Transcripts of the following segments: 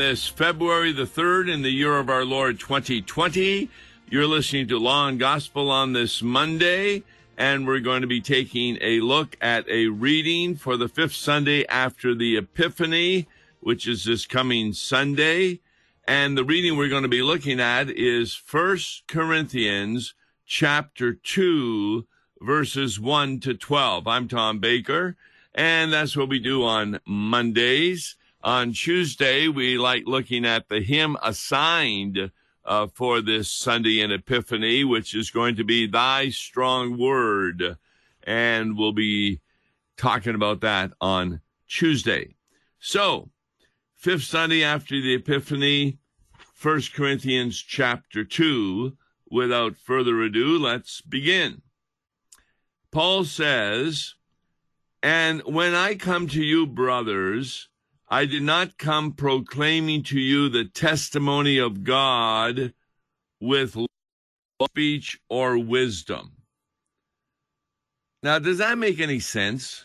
this February the 3rd in the year of our Lord 2020. You're listening to Law and Gospel on this Monday, and we're going to be taking a look at a reading for the fifth Sunday after the Epiphany, which is this coming Sunday. And the reading we're going to be looking at is First Corinthians chapter 2, verses 1 to 12. I'm Tom Baker. And that's what we do on Mondays. On Tuesday, we like looking at the hymn assigned uh, for this Sunday in Epiphany, which is going to be Thy Strong Word. And we'll be talking about that on Tuesday. So, fifth Sunday after the Epiphany, 1 Corinthians chapter 2. Without further ado, let's begin. Paul says, and when I come to you, brothers, I did not come proclaiming to you the testimony of God with speech or wisdom. Now, does that make any sense?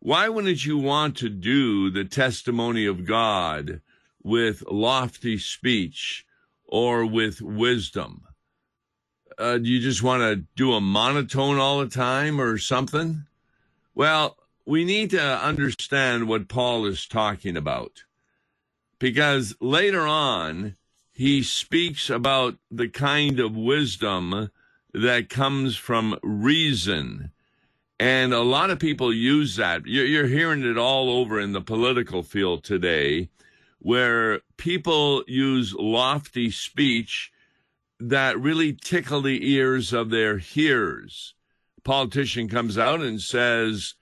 Why wouldn't you want to do the testimony of God with lofty speech or with wisdom? Uh, do you just want to do a monotone all the time or something? Well, we need to understand what Paul is talking about because later on he speaks about the kind of wisdom that comes from reason. And a lot of people use that. You're hearing it all over in the political field today, where people use lofty speech that really tickle the ears of their hearers politician comes out and says,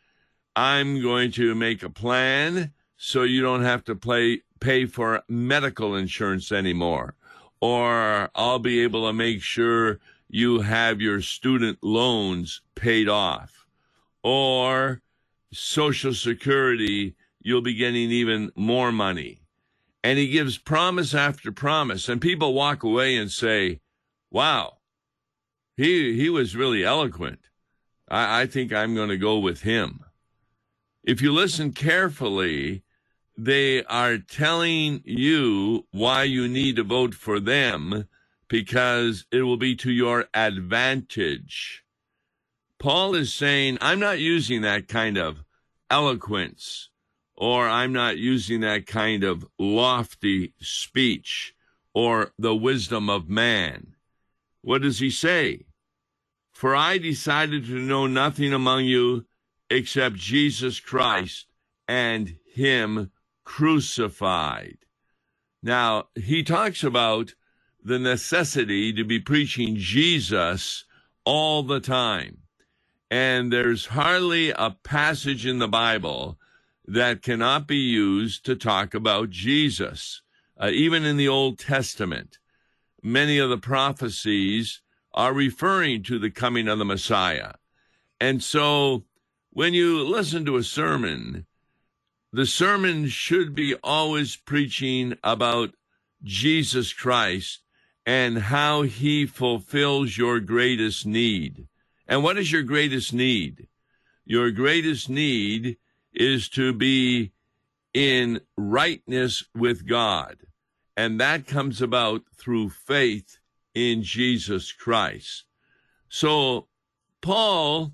I'm going to make a plan so you don't have to play, pay for medical insurance anymore. Or I'll be able to make sure you have your student loans paid off. Or Social Security, you'll be getting even more money. And he gives promise after promise. And people walk away and say, wow, he, he was really eloquent. I, I think I'm going to go with him. If you listen carefully, they are telling you why you need to vote for them because it will be to your advantage. Paul is saying, I'm not using that kind of eloquence or I'm not using that kind of lofty speech or the wisdom of man. What does he say? For I decided to know nothing among you except Jesus Christ and Him crucified. Now, he talks about the necessity to be preaching Jesus all the time. And there's hardly a passage in the Bible that cannot be used to talk about Jesus. Uh, even in the Old Testament, many of the prophecies are referring to the coming of the Messiah. And so when you listen to a sermon, the sermon should be always preaching about Jesus Christ and how he fulfills your greatest need. And what is your greatest need? Your greatest need is to be in rightness with God. And that comes about through faith in Jesus Christ. So, Paul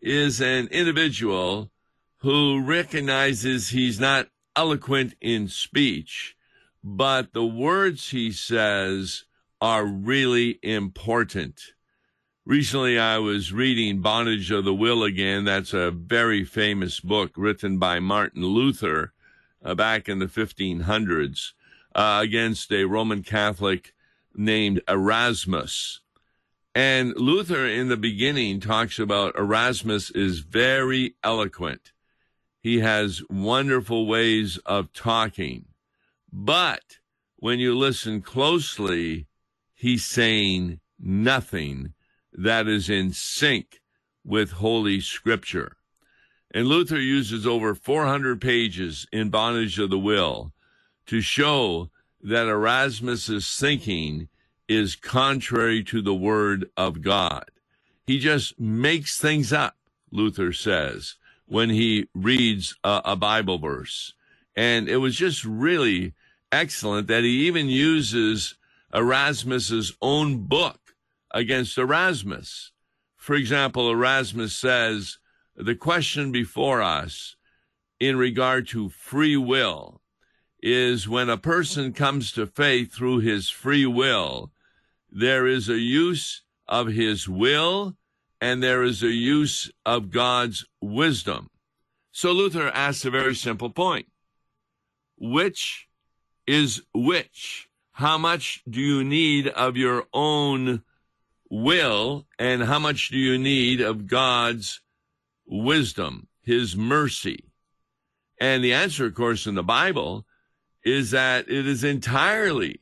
is an individual who recognizes he's not eloquent in speech, but the words he says are really important. Recently, I was reading Bondage of the Will again. That's a very famous book written by Martin Luther uh, back in the 1500s uh, against a Roman Catholic named Erasmus. And Luther, in the beginning, talks about Erasmus is very eloquent. He has wonderful ways of talking. But when you listen closely, he's saying nothing that is in sync with Holy Scripture. And Luther uses over 400 pages in Bondage of the Will to show that Erasmus's thinking is contrary to the word of God. He just makes things up, Luther says, when he reads a, a Bible verse. And it was just really excellent that he even uses Erasmus's own book against Erasmus. For example, Erasmus says, the question before us in regard to free will is when a person comes to faith through his free will, there is a use of his will and there is a use of God's wisdom. So Luther asks a very simple point. Which is which? How much do you need of your own will and how much do you need of God's wisdom, his mercy? And the answer, of course, in the Bible is that it is entirely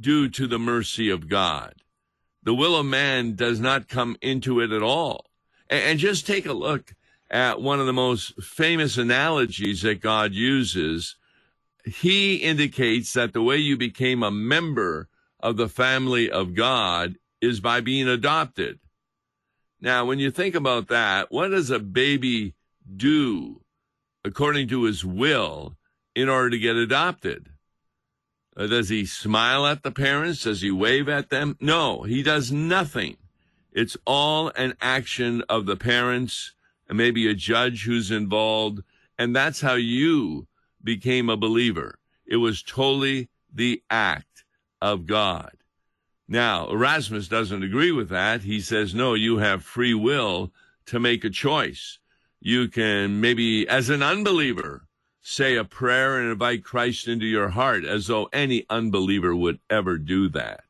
due to the mercy of God. The will of man does not come into it at all. And just take a look at one of the most famous analogies that God uses. He indicates that the way you became a member of the family of God is by being adopted. Now, when you think about that, what does a baby do according to his will in order to get adopted? Uh, does he smile at the parents? Does he wave at them? No, he does nothing. It's all an action of the parents and maybe a judge who's involved. And that's how you became a believer. It was totally the act of God. Now, Erasmus doesn't agree with that. He says, no, you have free will to make a choice. You can maybe, as an unbeliever, say a prayer and invite Christ into your heart as though any unbeliever would ever do that.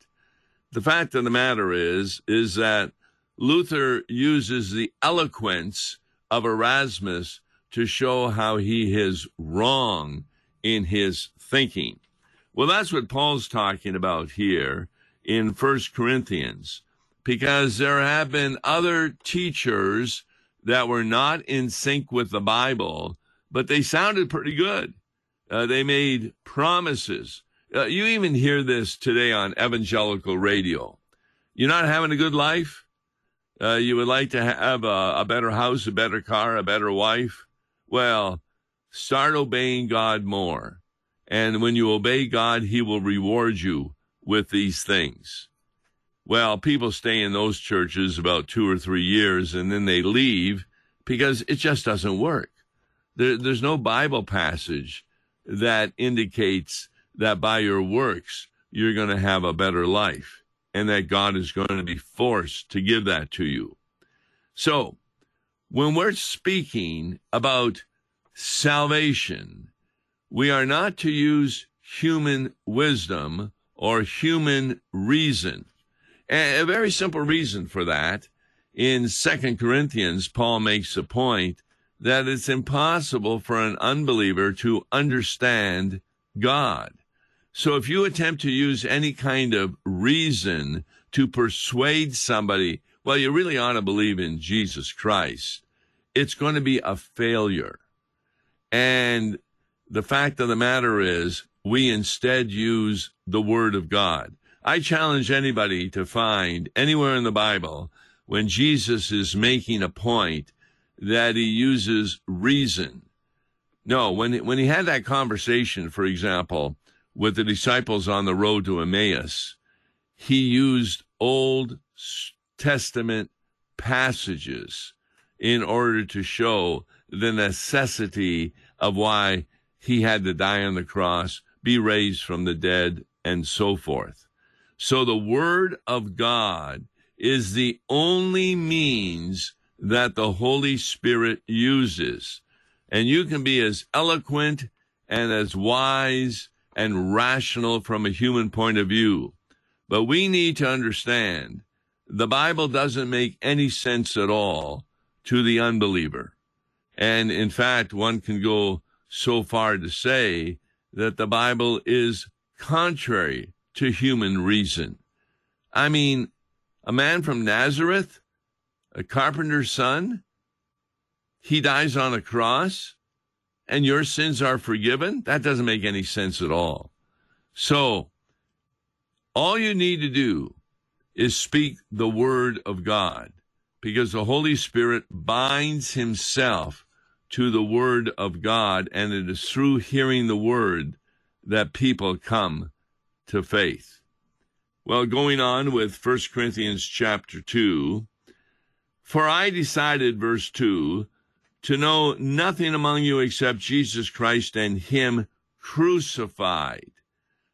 The fact of the matter is, is that Luther uses the eloquence of Erasmus to show how he is wrong in his thinking. Well, that's what Paul's talking about here in First Corinthians, because there have been other teachers that were not in sync with the Bible but they sounded pretty good. Uh, they made promises. Uh, you even hear this today on evangelical radio. You're not having a good life. Uh, you would like to have a, a better house, a better car, a better wife. Well, start obeying God more. And when you obey God, He will reward you with these things. Well, people stay in those churches about two or three years and then they leave because it just doesn't work. There, there's no Bible passage that indicates that by your works, you're going to have a better life and that God is going to be forced to give that to you. So, when we're speaking about salvation, we are not to use human wisdom or human reason. A very simple reason for that. In Second Corinthians, Paul makes a point that it's impossible for an unbeliever to understand God. So if you attempt to use any kind of reason to persuade somebody, well, you really ought to believe in Jesus Christ, it's going to be a failure. And the fact of the matter is, we instead use the Word of God. I challenge anybody to find anywhere in the Bible when Jesus is making a point that he uses reason. No, when when he had that conversation, for example, with the disciples on the road to Emmaus, he used Old Testament passages in order to show the necessity of why he had to die on the cross, be raised from the dead, and so forth. So the Word of God is the only means that the Holy Spirit uses. And you can be as eloquent and as wise and rational from a human point of view. But we need to understand the Bible doesn't make any sense at all to the unbeliever. And in fact, one can go so far to say that the Bible is contrary to human reason. I mean, a man from Nazareth a carpenter's son, he dies on a cross, and your sins are forgiven? That doesn't make any sense at all. So, all you need to do is speak the word of God because the Holy Spirit binds himself to the Word of God, and it is through hearing the Word that people come to faith. Well, going on with 1 Corinthians chapter 2, for I decided, verse 2, to know nothing among you except Jesus Christ and Him crucified,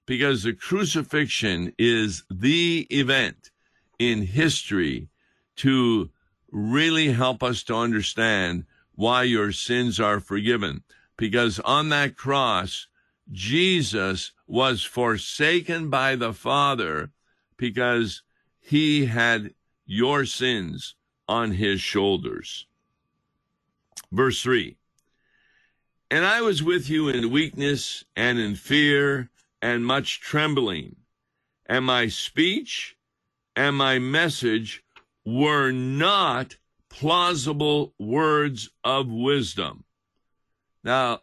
because the crucifixion is the event in history to really help us to understand why your sins are forgiven. Because on that cross, Jesus was forsaken by the Father because he had your sins on his shoulders. Verse 3 And I was with you in weakness and in fear and much trembling, and my speech and my message were not plausible words of wisdom. Now,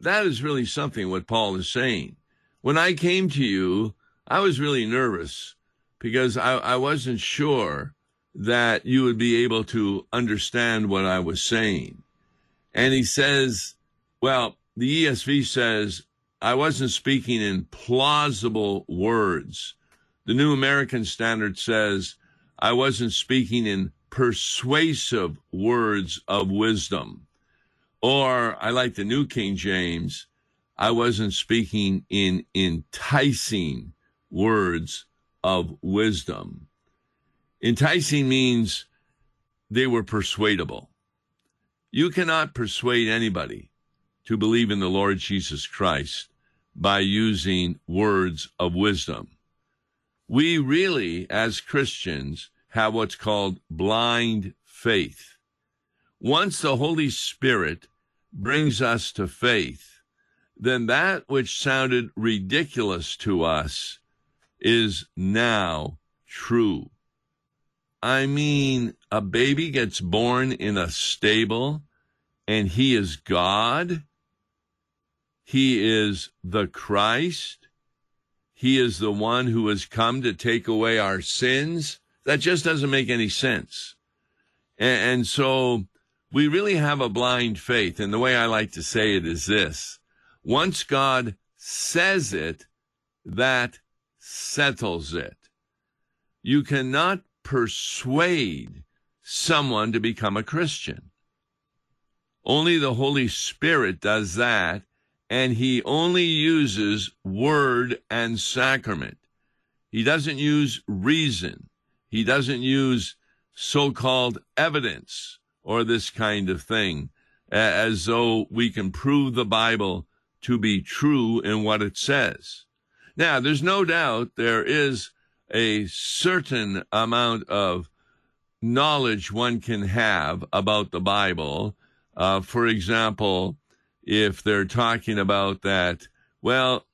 that is really something what Paul is saying. When I came to you, I was really nervous because I, I wasn't sure that you would be able to understand what I was saying. And he says, well, the ESV says, I wasn't speaking in plausible words. The New American Standard says, I wasn't speaking in persuasive words of wisdom. Or I like the New King James, I wasn't speaking in enticing words of wisdom. Enticing means they were persuadable. You cannot persuade anybody to believe in the Lord Jesus Christ by using words of wisdom. We really, as Christians, have what's called blind faith. Once the Holy Spirit brings us to faith, then that which sounded ridiculous to us is now true. I mean, a baby gets born in a stable and he is God. He is the Christ. He is the one who has come to take away our sins. That just doesn't make any sense. And, and so we really have a blind faith. And the way I like to say it is this once God says it, that settles it. You cannot persuade someone to become a Christian. Only the Holy Spirit does that, and He only uses word and sacrament. He doesn't use reason. He doesn't use so called evidence or this kind of thing as though we can prove the Bible to be true in what it says. Now, there's no doubt there is a certain amount of knowledge one can have about the Bible. Uh, for example, if they're talking about that, well,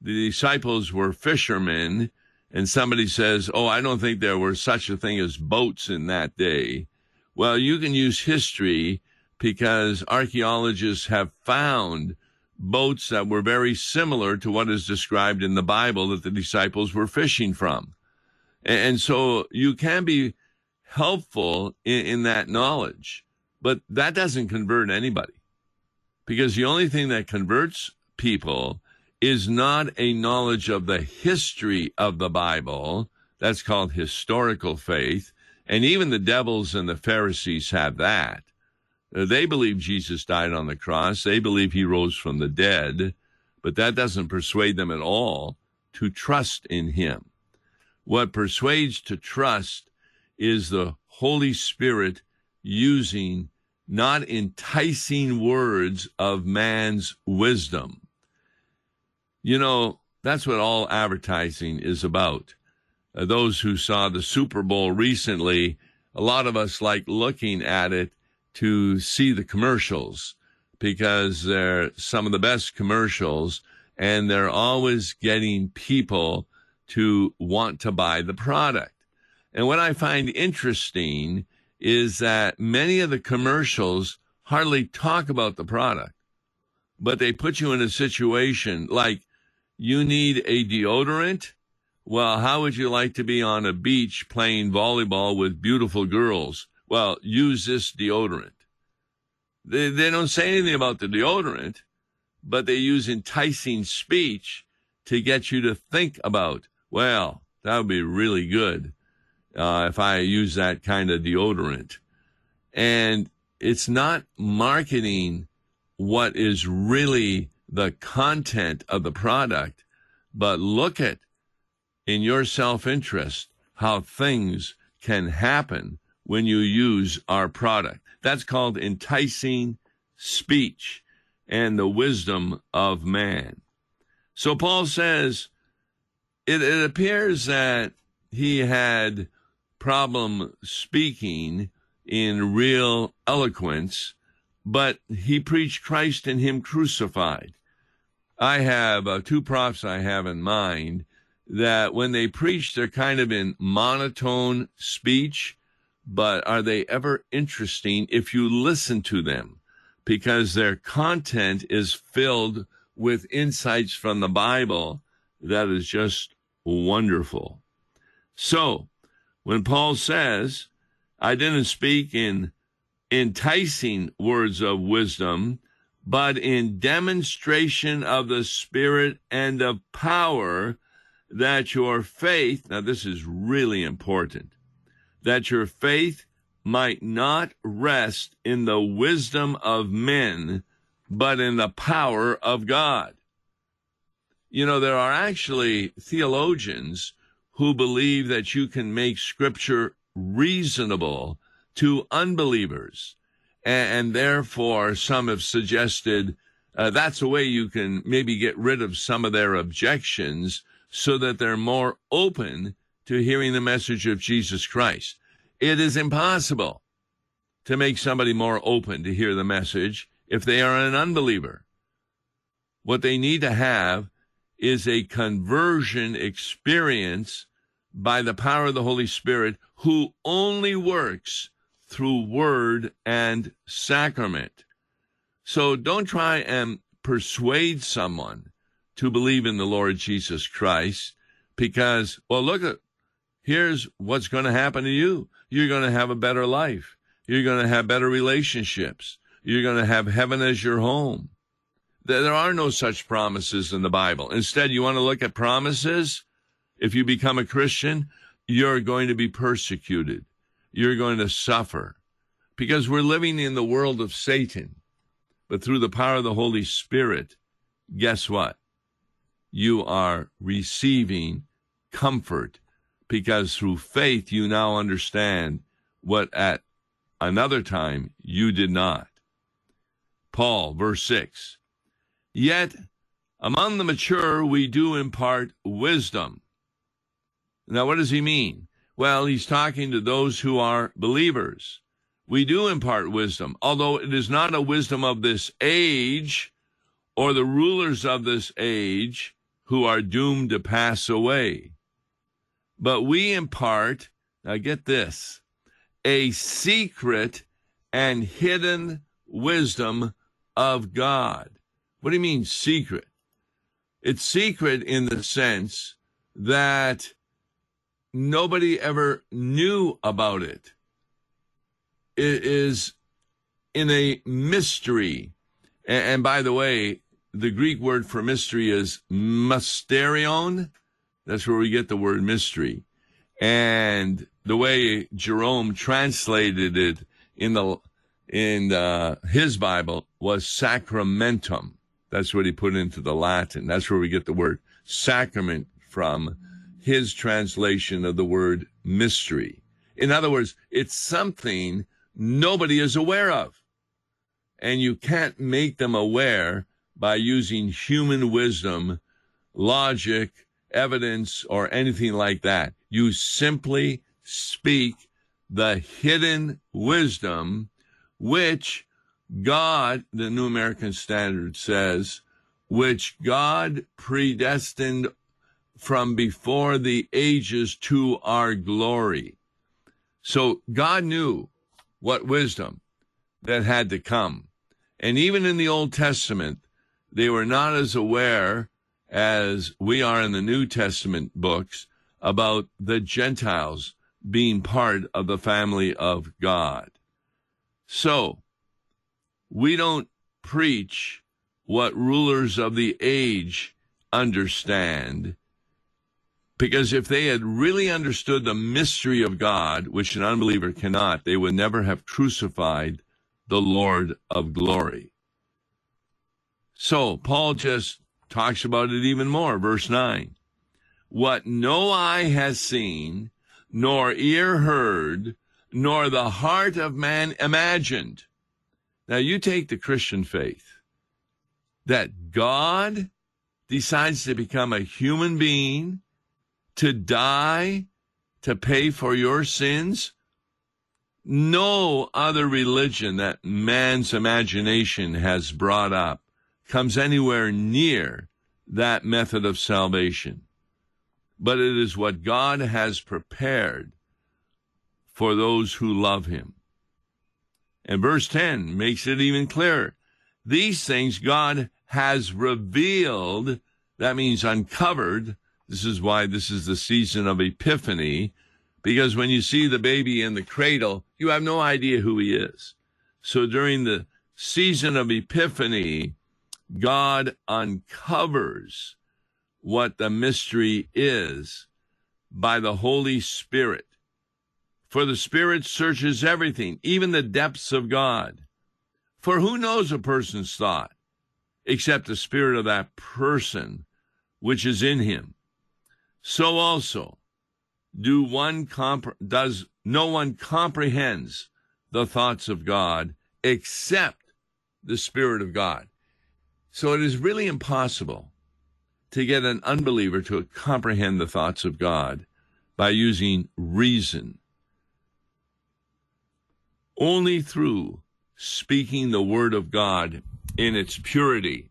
the disciples were fishermen and somebody says, Oh, I don't think there were such a thing as boats in that day. Well, you can use history because archaeologists have found boats that were very similar to what is described in the Bible that the disciples were fishing from. And so you can be helpful in, in that knowledge, but that doesn't convert anybody because the only thing that converts people is not a knowledge of the history of the Bible. That's called historical faith. And even the devils and the Pharisees have that. Uh, they believe Jesus died on the cross. They believe he rose from the dead, but that doesn't persuade them at all to trust in him. What persuades to trust is the Holy Spirit using not enticing words of man's wisdom you know, that's what all advertising is about. Uh, those who saw the Super Bowl recently, a lot of us like looking at it to see the commercials because they're some of the best commercials and they're always getting people to want to buy the product. And what I find interesting is that many of the commercials hardly talk about the product, but they put you in a situation like you need a deodorant? Well, how would you like to be on a beach playing volleyball with beautiful girls? Well, use this deodorant. They, they don't say anything about the deodorant, but they use enticing speech to get you to think about, well, that would be really good uh, if I use that kind of deodorant. And it's not marketing what is really the content of the product, but look at in your self interest how things can happen when you use our product. That's called enticing speech and the wisdom of man. So Paul says it, it appears that he had problem speaking in real eloquence, but he preached Christ and him crucified. I have uh, two prophets I have in mind that when they preach, they're kind of in monotone speech, but are they ever interesting if you listen to them? Because their content is filled with insights from the Bible that is just wonderful. So, when Paul says, I didn't speak in enticing words of wisdom, but in demonstration of the Spirit and of power, that your faith, now this is really important, that your faith might not rest in the wisdom of men, but in the power of God. You know, there are actually theologians who believe that you can make scripture reasonable to unbelievers. And, and therefore, some have suggested uh, that's a way you can maybe get rid of some of their objections so that they're more open to hearing the message of Jesus Christ. It is impossible to make somebody more open to hear the message if they are an unbeliever. What they need to have is a conversion experience by the power of the Holy Spirit, who only works through word and sacrament. So don't try and persuade someone to believe in the Lord Jesus Christ because, well, look at, here's what's going to happen to you. You're going to have a better life. You're going to have better relationships. You're going to have heaven as your home. There are no such promises in the Bible. Instead, you want to look at promises? If you become a Christian, you're going to be persecuted. You're going to suffer because we're living in the world of Satan. But through the power of the Holy Spirit, guess what? You are receiving comfort because through faith you now understand what at another time you did not. Paul, verse 6 Yet among the mature we do impart wisdom now, what does he mean? Well, he's talking to those who are believers. We do impart wisdom, although it is not a wisdom of this age or the rulers of this age who are doomed to pass away. But we impart, now get this, a secret and hidden wisdom of God. What do you mean secret? It's secret in the sense that nobody ever knew about it. It is in a mystery. And, by the way, the Greek word for mystery is mysterion. That's where we get the word mystery. And the way Jerome translated it in the in uh, his Bible was sacramentum. That's what he put into the Latin. That's where we get the word sacrament from his translation of the word mystery. In other words, it's something nobody is aware of. And you can't make them aware by using human wisdom, logic, evidence, or anything like that. You simply speak the hidden wisdom which God, the New American Standard says, which God predestined from before the ages to our glory. So God knew what wisdom that had to come. And even in the Old Testament, they were not as aware as we are in the New Testament books about the Gentiles being part of the family of God. So, we don't preach what rulers of the age understand. Because if they had really understood the mystery of God, which an unbeliever cannot, they would never have crucified the Lord of glory. So Paul just talks about it even more. Verse 9. What no eye has seen, nor ear heard, nor the heart of man imagined. Now you take the Christian faith that God decides to become a human being, to die, to pay for your sins. No other religion that man's imagination has brought up comes anywhere near that method of salvation. But it is what God has prepared for those who love him. And verse 10 makes it even clearer. These things God has revealed, that means uncovered. This is why this is the season of Epiphany, because when you see the baby in the cradle, you have no idea who he is. So during the season of Epiphany, God uncovers what the mystery is by the Holy Spirit. For the Spirit searches everything, even the depths of God. For who knows a person's thought except the spirit of that person which is in him? So also do one compre- does no one comprehends the thoughts of God except the Spirit of God. So it is really impossible to get an unbeliever to comprehend the thoughts of God by using reason. Only through speaking the word of God in its purity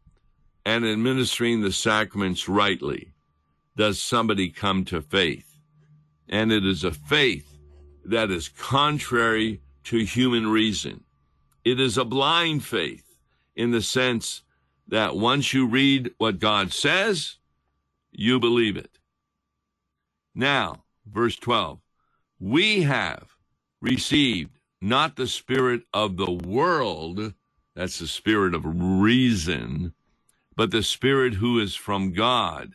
and administering the sacraments rightly does somebody come to faith. And it is a faith that is contrary to human reason. It is a blind faith in the sense that once you read what God says, you believe it. Now, verse 12, we have received not the spirit of the world, that's the spirit of reason, but the spirit who is from God,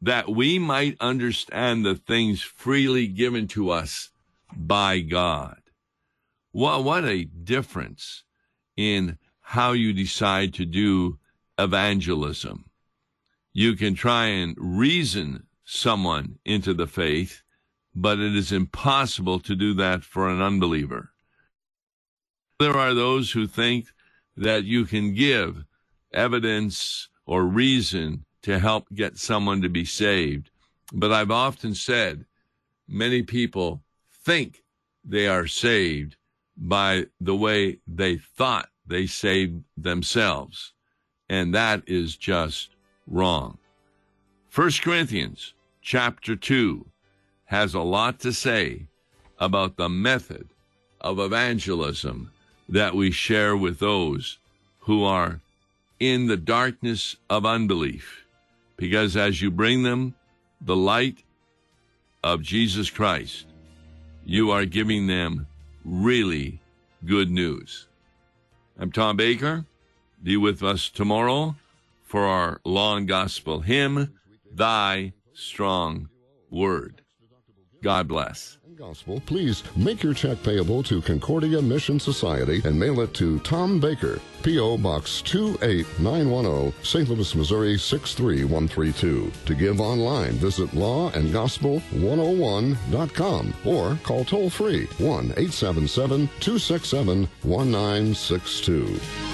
that we might understand the things freely given to us by God. What, what a difference in how you decide to do evangelism. You can try and reason someone into the faith, but it is impossible to do that for an unbeliever. There are those who think that you can give evidence or reason to help get someone to be saved. But I've often said many people think they are saved by the way they thought they saved themselves. And that is just wrong. 1 Corinthians chapter 2 has a lot to say about the method of evangelism that we share with those who are in the darkness of unbelief. Because as you bring them the light of Jesus Christ, you are giving them really good news. I'm Tom Baker. Be with us tomorrow for our Law and Gospel hymn, Thy Strong Word. God bless. Gospel, please make your check payable to Concordia Mission Society and mail it to Tom Baker, P.O. Box 28910, St. Louis, Missouri 63132. To give online, visit lawandgospel101.com or call toll free 1 877 267 1962.